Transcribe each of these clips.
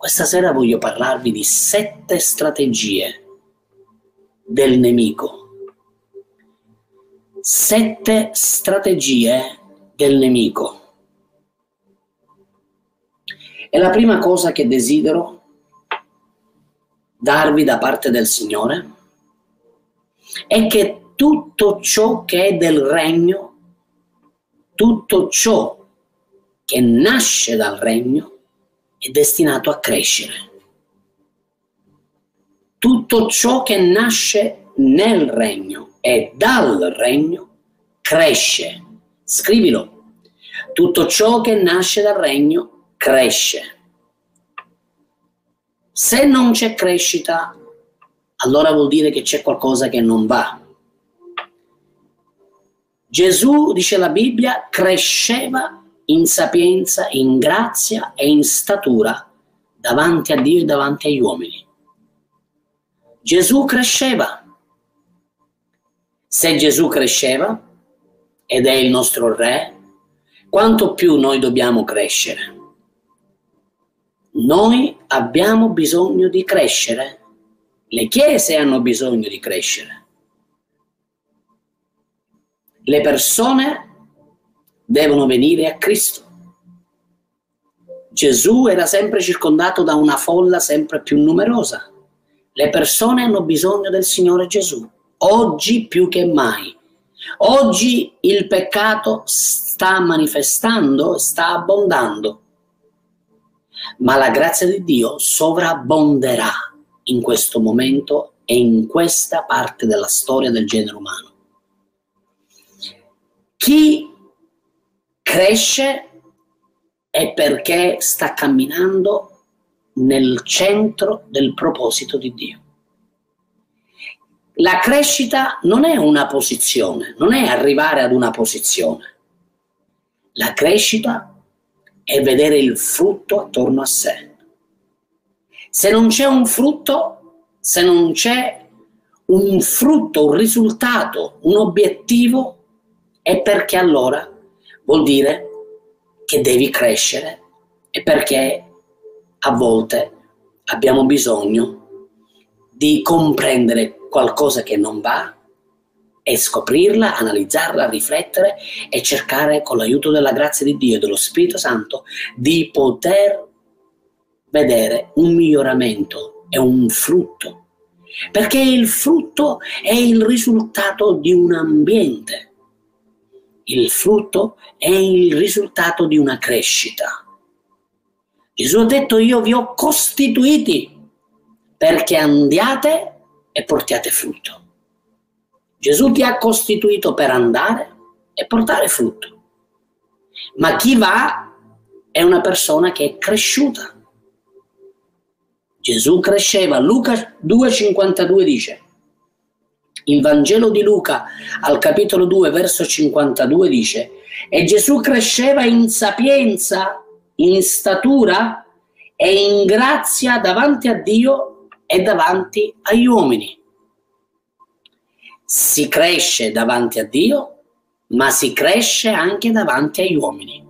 Questa sera voglio parlarvi di sette strategie del nemico. Sette strategie del nemico. E la prima cosa che desidero darvi da parte del Signore è che tutto ciò che è del regno, tutto ciò che nasce dal regno, è destinato a crescere. Tutto ciò che nasce nel regno e dal regno cresce. Scrivilo. Tutto ciò che nasce dal regno cresce. Se non c'è crescita, allora vuol dire che c'è qualcosa che non va. Gesù, dice la Bibbia, cresceva in sapienza, in grazia e in statura davanti a Dio e davanti agli uomini. Gesù cresceva. Se Gesù cresceva ed è il nostro Re, quanto più noi dobbiamo crescere. Noi abbiamo bisogno di crescere. Le chiese hanno bisogno di crescere. Le persone devono venire a Cristo. Gesù era sempre circondato da una folla sempre più numerosa. Le persone hanno bisogno del Signore Gesù, oggi più che mai. Oggi il peccato sta manifestando, sta abbondando, ma la grazia di Dio sovrabbonderà in questo momento e in questa parte della storia del genere umano. Chi cresce è perché sta camminando nel centro del proposito di Dio. La crescita non è una posizione, non è arrivare ad una posizione. La crescita è vedere il frutto attorno a sé. Se non c'è un frutto, se non c'è un frutto, un risultato, un obiettivo, è perché allora vuol dire che devi crescere e perché a volte abbiamo bisogno di comprendere qualcosa che non va e scoprirla, analizzarla, riflettere e cercare con l'aiuto della grazia di Dio e dello Spirito Santo di poter vedere un miglioramento e un frutto. Perché il frutto è il risultato di un ambiente il frutto è il risultato di una crescita. Gesù ha detto io vi ho costituiti perché andiate e portiate frutto. Gesù ti ha costituito per andare e portare frutto. Ma chi va è una persona che è cresciuta. Gesù cresceva. Luca 2,52 dice il Vangelo di Luca al capitolo 2 verso 52 dice e Gesù cresceva in sapienza, in statura e in grazia davanti a Dio e davanti agli uomini. Si cresce davanti a Dio, ma si cresce anche davanti agli uomini.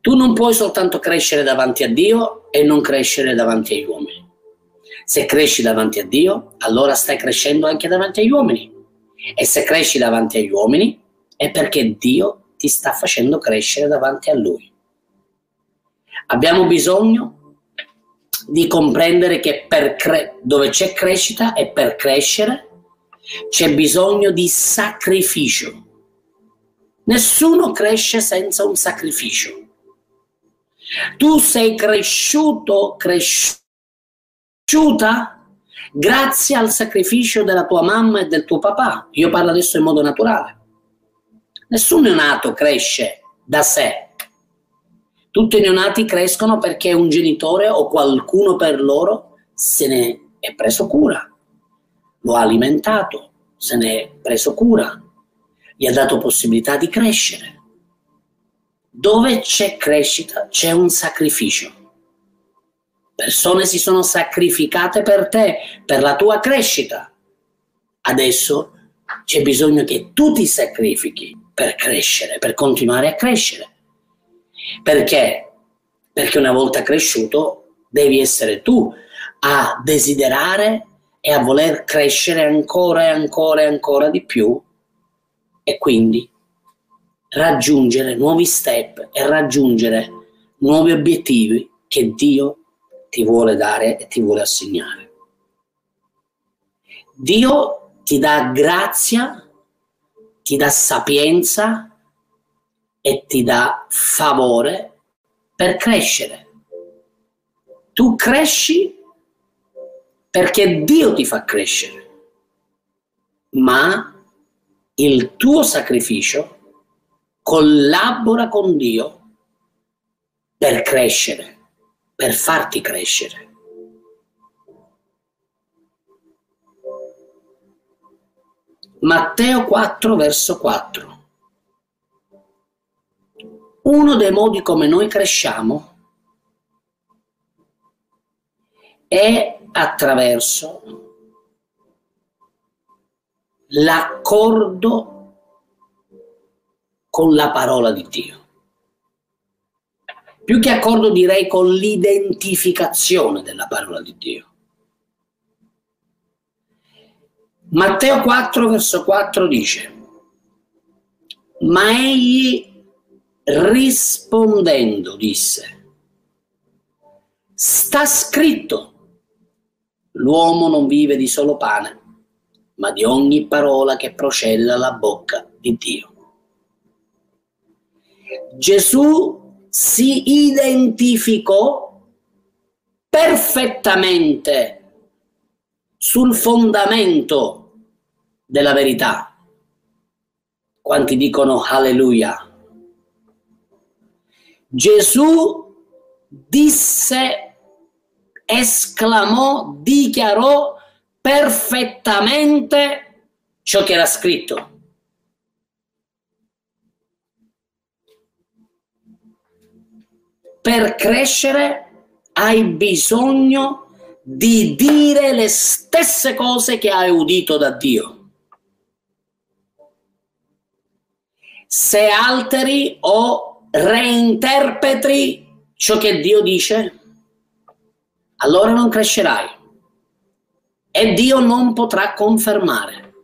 Tu non puoi soltanto crescere davanti a Dio e non crescere davanti agli uomini. Se cresci davanti a Dio, allora stai crescendo anche davanti agli uomini. E se cresci davanti agli uomini, è perché Dio ti sta facendo crescere davanti a Lui. Abbiamo bisogno di comprendere che cre- dove c'è crescita e per crescere c'è bisogno di sacrificio. Nessuno cresce senza un sacrificio. Tu sei cresciuto, cresciuto cresciuta grazie al sacrificio della tua mamma e del tuo papà. Io parlo adesso in modo naturale. Nessun neonato cresce da sé. Tutti i neonati crescono perché un genitore o qualcuno per loro se ne è preso cura, lo ha alimentato, se ne è preso cura, gli ha dato possibilità di crescere. Dove c'è crescita c'è un sacrificio. Persone si sono sacrificate per te, per la tua crescita. Adesso c'è bisogno che tu ti sacrifichi per crescere, per continuare a crescere. Perché Perché una volta cresciuto devi essere tu a desiderare e a voler crescere ancora e ancora e ancora di più e quindi raggiungere nuovi step e raggiungere nuovi obiettivi che Dio ti vuole dare e ti vuole assegnare. Dio ti dà grazia, ti dà sapienza e ti dà favore per crescere. Tu cresci perché Dio ti fa crescere, ma il tuo sacrificio collabora con Dio per crescere, per farti crescere. Matteo 4 verso 4. Uno dei modi come noi cresciamo è attraverso l'accordo con la parola di Dio. Più che accordo direi con l'identificazione della parola di Dio. Matteo 4 verso 4 dice, ma egli rispondendo disse, sta scritto, l'uomo non vive di solo pane, ma di ogni parola che procede dalla bocca di Dio. Gesù si identificò perfettamente sul fondamento della verità. Quanti dicono alleluia? Gesù disse, esclamò, dichiarò perfettamente ciò che era scritto. Per crescere hai bisogno di dire le stesse cose che hai udito da Dio. Se alteri o reinterpreti ciò che Dio dice, allora non crescerai e Dio non potrà confermare.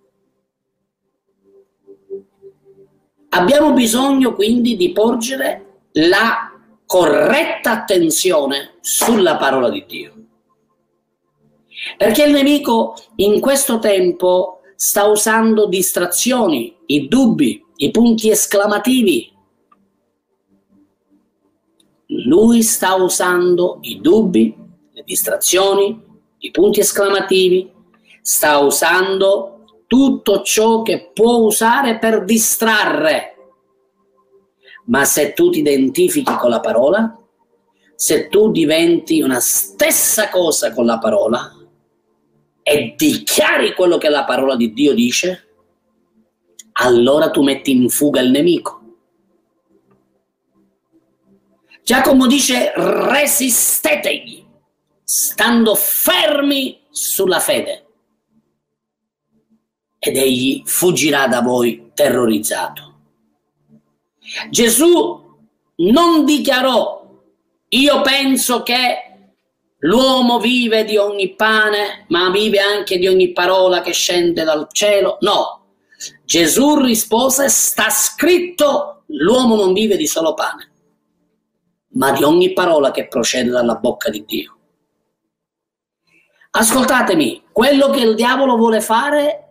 Abbiamo bisogno quindi di porgere la corretta attenzione sulla parola di Dio. Perché il nemico in questo tempo sta usando distrazioni, i dubbi, i punti esclamativi. Lui sta usando i dubbi, le distrazioni, i punti esclamativi, sta usando tutto ciò che può usare per distrarre. Ma se tu ti identifichi con la parola, se tu diventi una stessa cosa con la parola e dichiari quello che la parola di Dio dice, allora tu metti in fuga il nemico. Giacomo dice resistetegli stando fermi sulla fede. Ed egli fuggirà da voi terrorizzato. Gesù non dichiarò, io penso che l'uomo vive di ogni pane, ma vive anche di ogni parola che scende dal cielo. No, Gesù rispose, sta scritto, l'uomo non vive di solo pane, ma di ogni parola che procede dalla bocca di Dio. Ascoltatemi, quello che il diavolo vuole fare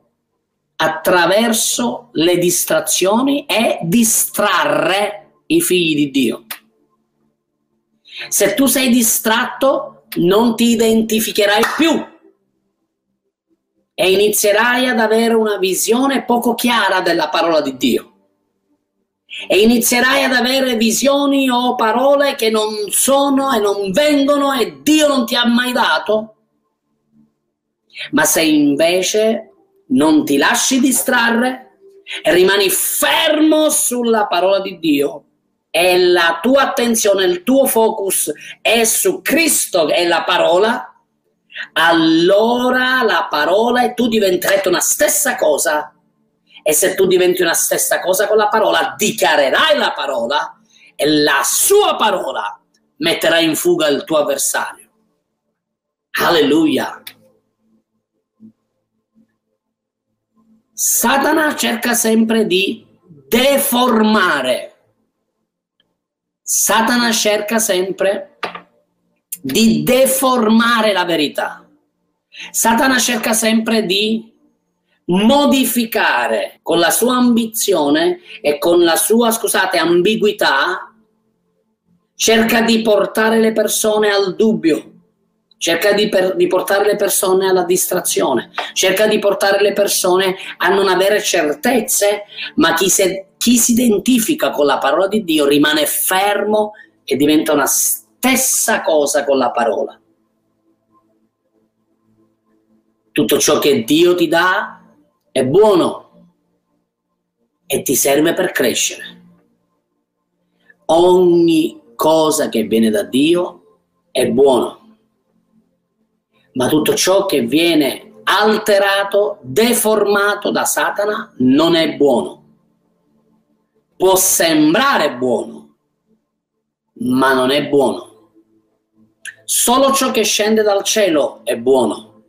attraverso le distrazioni è distrarre i figli di Dio. Se tu sei distratto, non ti identificherai più e inizierai ad avere una visione poco chiara della parola di Dio. E inizierai ad avere visioni o parole che non sono e non vengono e Dio non ti ha mai dato ma se invece non ti lasci distrarre e rimani fermo sulla parola di Dio e la tua attenzione, il tuo focus è su Cristo e la parola, allora la parola e tu diventerete una stessa cosa. E se tu diventi una stessa cosa con la parola, dichiarerai la parola e la sua parola metterai in fuga il tuo avversario. Alleluia. Satana cerca sempre di deformare. Satana cerca sempre di deformare la verità. Satana cerca sempre di modificare con la sua ambizione e con la sua, scusate, ambiguità, cerca di portare le persone al dubbio, cerca di, per, di, portare le persone alla distrazione, cerca di portare le persone a non avere certezze, ma chi, se, chi si identifica con la parola di Dio rimane fermo e diventa una stessa cosa con la parola. Tutto ciò che Dio ti dà è buono e ti serve per crescere. Ogni cosa che viene da Dio è buono ma tutto ciò che viene alterato, deformato da Satana non è buono. Può sembrare buono, ma non è buono. Solo ciò che scende dal cielo è buono.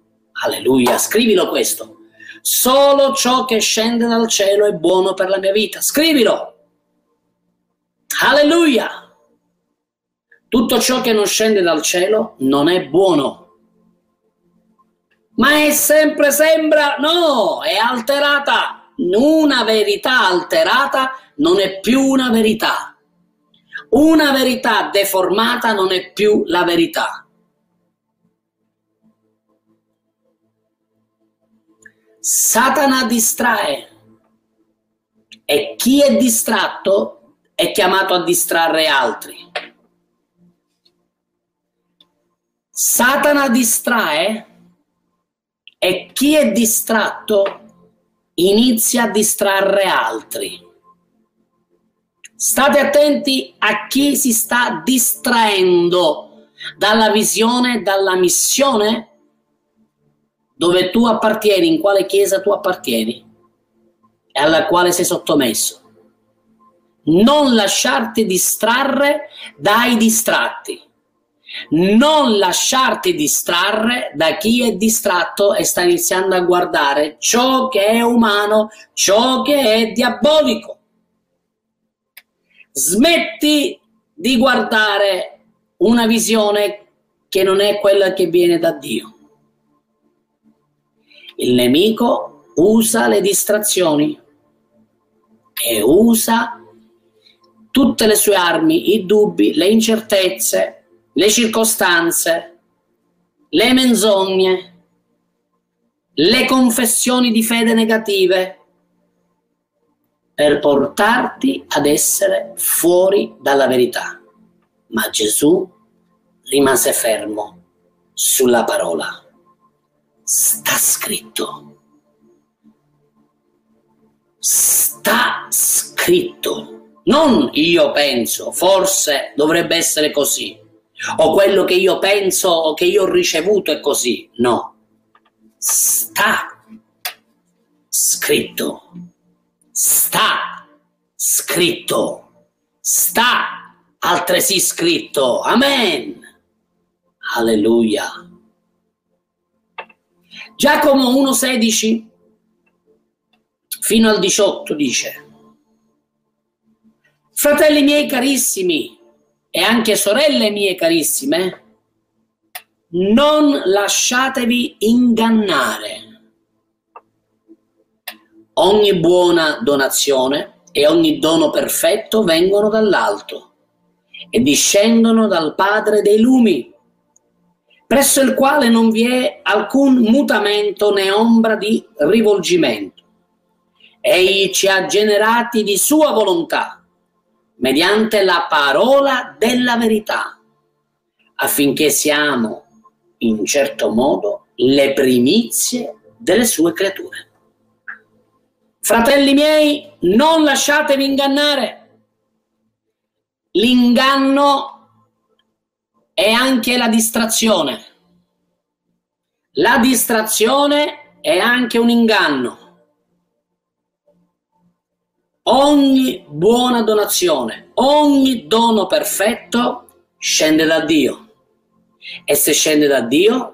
Alleluia, scrivilo questo. Solo ciò che scende dal cielo è buono per la mia vita. Scrivilo. Alleluia. Tutto ciò che non scende dal cielo non è buono ma è sempre sembra, no, è alterata. Una verità alterata non è più una verità. Una verità deformata non è più la verità. Satana distrae e chi è distratto è chiamato a distrarre altri. Satana distrae e chi è distratto inizia a distrarre altri. State attenti a chi si sta distraendo dalla visione, dalla missione dove tu appartieni, in quale chiesa tu appartieni e alla quale sei sottomesso. Non lasciarti distrarre dai distratti non lasciarti distrarre da chi è distratto e sta iniziando a guardare ciò che è umano, ciò che è diabolico. Smetti di guardare una visione che non è quella che viene da Dio. Il nemico usa le distrazioni e usa tutte le sue armi, i dubbi, le incertezze, le circostanze, le menzogne, le confessioni di fede negative per portarti ad essere fuori dalla verità. Ma Gesù rimase fermo sulla parola. Sta scritto. Sta scritto. Non io penso, forse dovrebbe essere così o quello che io penso o che io ho ricevuto è così. No, sta scritto, sta scritto, sta altresì scritto. Amen. Alleluia. Giacomo 1,16 fino al 18 dice, Fratelli miei carissimi, e anche sorelle mie carissime, non lasciatevi ingannare. Ogni buona donazione e ogni dono perfetto vengono dall'alto e discendono dal Padre dei lumi, presso il quale non vi è alcun mutamento né ombra di rivolgimento. Egli ci ha generati di sua volontà mediante la parola della verità, affinché siamo in certo modo le primizie delle sue creature. Fratelli miei, non lasciatevi ingannare. L'inganno è anche la distrazione. La distrazione è anche un inganno. Ogni buona donazione, ogni dono perfetto scende da Dio. E se scende da Dio,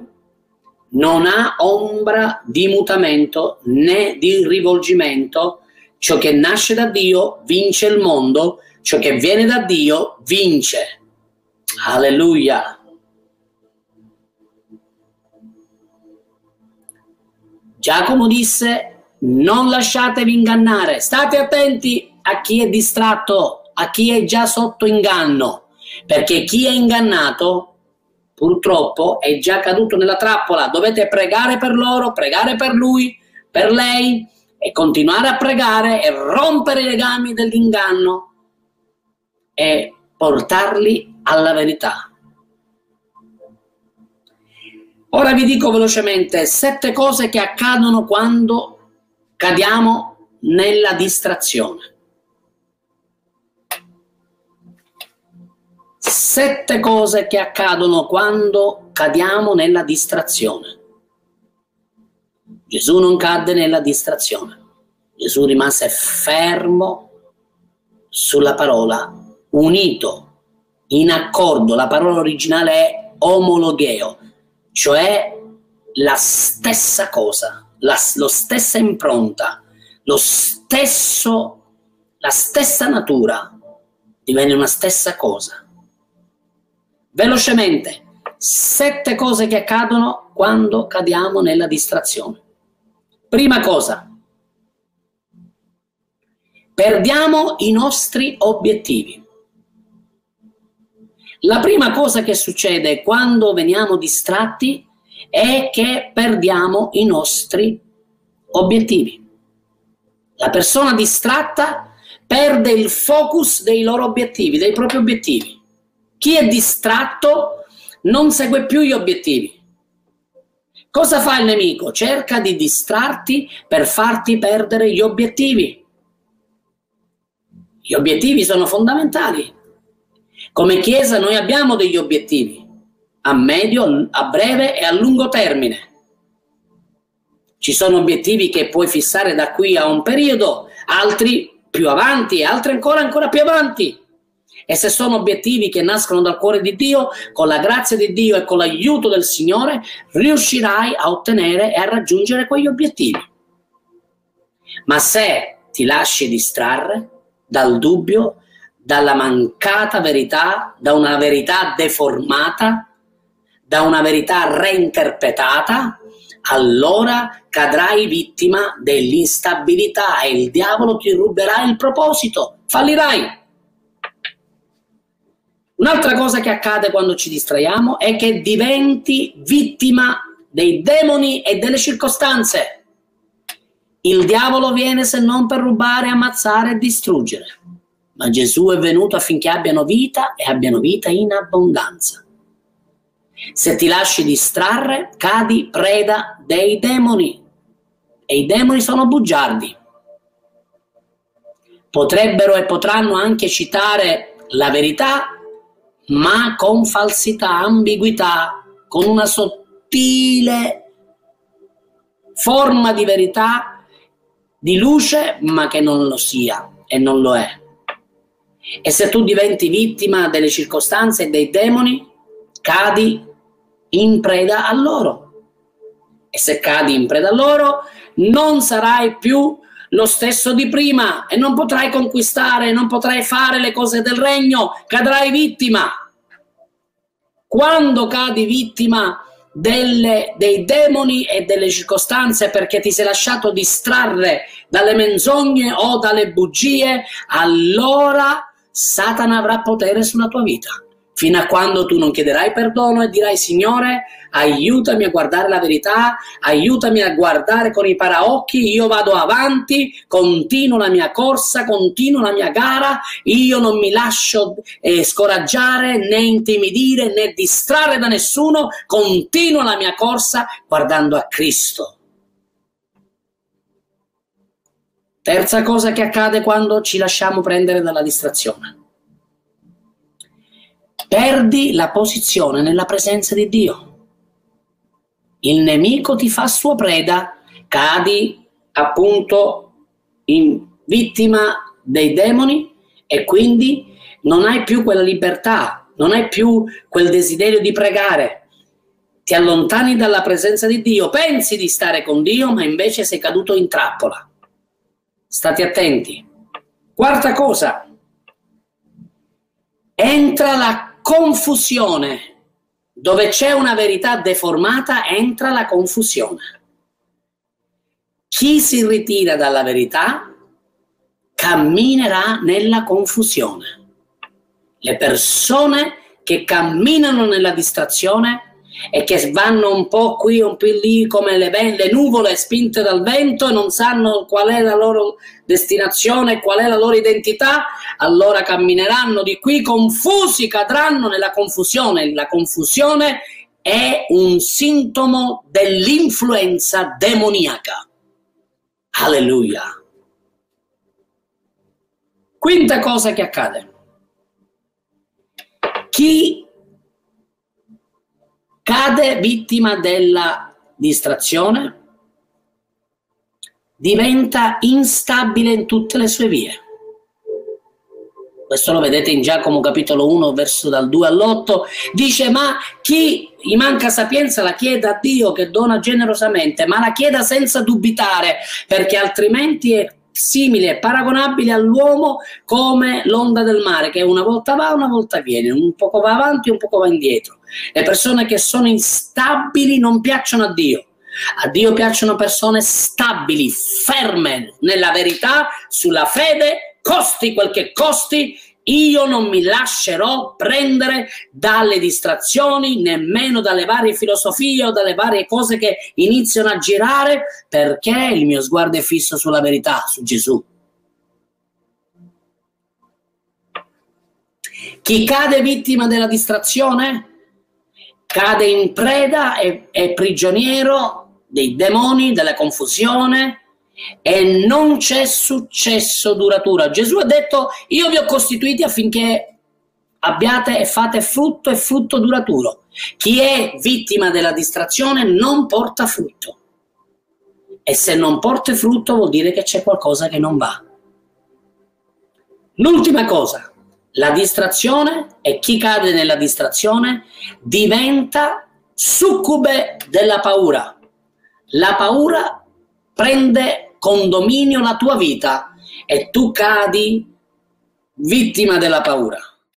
non ha ombra di mutamento né di rivolgimento. Ciò che nasce da Dio vince il mondo, ciò che viene da Dio vince. Alleluia. Giacomo disse, non lasciatevi ingannare, state attenti a chi è distratto, a chi è già sotto inganno, perché chi è ingannato purtroppo è già caduto nella trappola. Dovete pregare per loro, pregare per lui, per lei e continuare a pregare e rompere i legami dell'inganno e portarli alla verità. Ora vi dico velocemente sette cose che accadono quando cadiamo nella distrazione. Sette cose che accadono quando cadiamo nella distrazione. Gesù non cadde nella distrazione. Gesù rimase fermo sulla parola, unito, in accordo. La parola originale è omologheo, cioè la stessa cosa, la, lo stessa impronta, lo stesso, la stessa natura divenne una stessa cosa. Velocemente, sette cose che accadono quando cadiamo nella distrazione. Prima cosa, perdiamo i nostri obiettivi. La prima cosa che succede quando veniamo distratti è che perdiamo i nostri obiettivi. La persona distratta perde il focus dei loro obiettivi, dei propri obiettivi. Chi è distratto non segue più gli obiettivi. Cosa fa il nemico? Cerca di distrarti per farti perdere gli obiettivi. Gli obiettivi sono fondamentali. Come Chiesa noi abbiamo degli obiettivi a medio, a breve e a lungo termine. Ci sono obiettivi che puoi fissare da qui a un periodo, altri più avanti, altri ancora ancora più avanti. E se sono obiettivi che nascono dal cuore di Dio, con la grazia di Dio e con l'aiuto del Signore, riuscirai a ottenere e a raggiungere quegli obiettivi. Ma se ti lasci distrarre dal dubbio, dalla mancata verità, da una verità deformata, da una verità reinterpretata, allora cadrai vittima dell'instabilità e il diavolo ti ruberà il proposito, fallirai. Un'altra cosa che accade quando ci distraiamo è che diventi vittima dei demoni e delle circostanze. Il diavolo viene se non per rubare, ammazzare e distruggere ma Gesù è venuto affinché abbiano vita e abbiano vita in abbondanza. Se ti lasci distrarre, cadi preda dei demoni e i demoni sono bugiardi. Potrebbero e potranno anche citare la verità, ma con falsità, ambiguità, con una sottile forma di verità, di luce, ma che non lo sia e non lo è. E se tu diventi vittima delle circostanze e dei demoni, cadi in preda a loro. E se cadi in preda a loro, non sarai più lo stesso di prima e non potrai conquistare, non potrai fare le cose del regno, cadrai vittima. Quando cadi vittima delle, dei demoni e delle circostanze perché ti sei lasciato distrarre dalle menzogne o dalle bugie, allora Satana avrà potere sulla tua vita, fino a quando tu non chiederai perdono e dirai Signore, aiutami a guardare la verità, aiutami a guardare con i paraocchi, io vado avanti, continuo la mia corsa, continuo la mia gara, io non mi lascio eh, scoraggiare né intimidire né distrarre da nessuno, continuo la mia corsa guardando a Cristo. Terza cosa che accade quando ci lasciamo prendere dalla distrazione. Perdi la posizione nella presenza di Dio. Il nemico ti fa sua preda, cadi appunto in vittima dei demoni e quindi non hai più quella libertà non hai più quel desiderio di pregare, ti allontani dalla presenza di Dio, pensi di stare con Dio, ma invece sei caduto in trappola. State attenti. Quarta cosa, entra la confusione. Dove c'è una verità deformata, entra la confusione. Chi si ritira dalla verità camminerà nella confusione. Le persone che camminano nella distrazione e che vanno un po' qui, un po' lì come le, le, nuvole spinte dal vento e non sanno qual è la loro destinazione, qual è la loro identità, allora cammineranno di qui confusi, cadranno nella confusione. La confusione è un sintomo dell'influenza demoniaca. Alleluia. Quinta cosa che accade. Chi cade vittima della distrazione diventa instabile in tutte le sue vie. Questo lo vedete in Giacomo capitolo 1, verso dal 2 all'8. Dice, ma chi gli manca sapienza la chieda a Dio che dona generosamente, ma la chieda senza dubitare, perché altrimenti è simile paragonabile all'uomo come l'onda del mare che una volta va, una volta viene, un poco va avanti, un poco va indietro. Le persone che sono instabili non piacciono a Dio. A Dio piacciono persone stabili, ferme nella verità, sulla fede, costi quel che costi, io non mi lascerò prendere dalle distrazioni, nemmeno dalle varie filosofie o dalle varie cose che iniziano a girare, perché il mio sguardo è fisso sulla verità, su Gesù. Chi cade vittima della distrazione cade in preda e è prigioniero dei demoni, della confusione, e non c'è successo duraturo. Gesù ha detto io vi ho costituiti affinché abbiate e fate frutto e frutto duraturo. Chi è vittima della distrazione non porta frutto. E se non porta frutto vuol dire che c'è qualcosa che non va. L'ultima cosa, la distrazione e chi cade nella distrazione diventa succube della paura. La paura prende condominio la tua vita e tu cadi vittima della paura.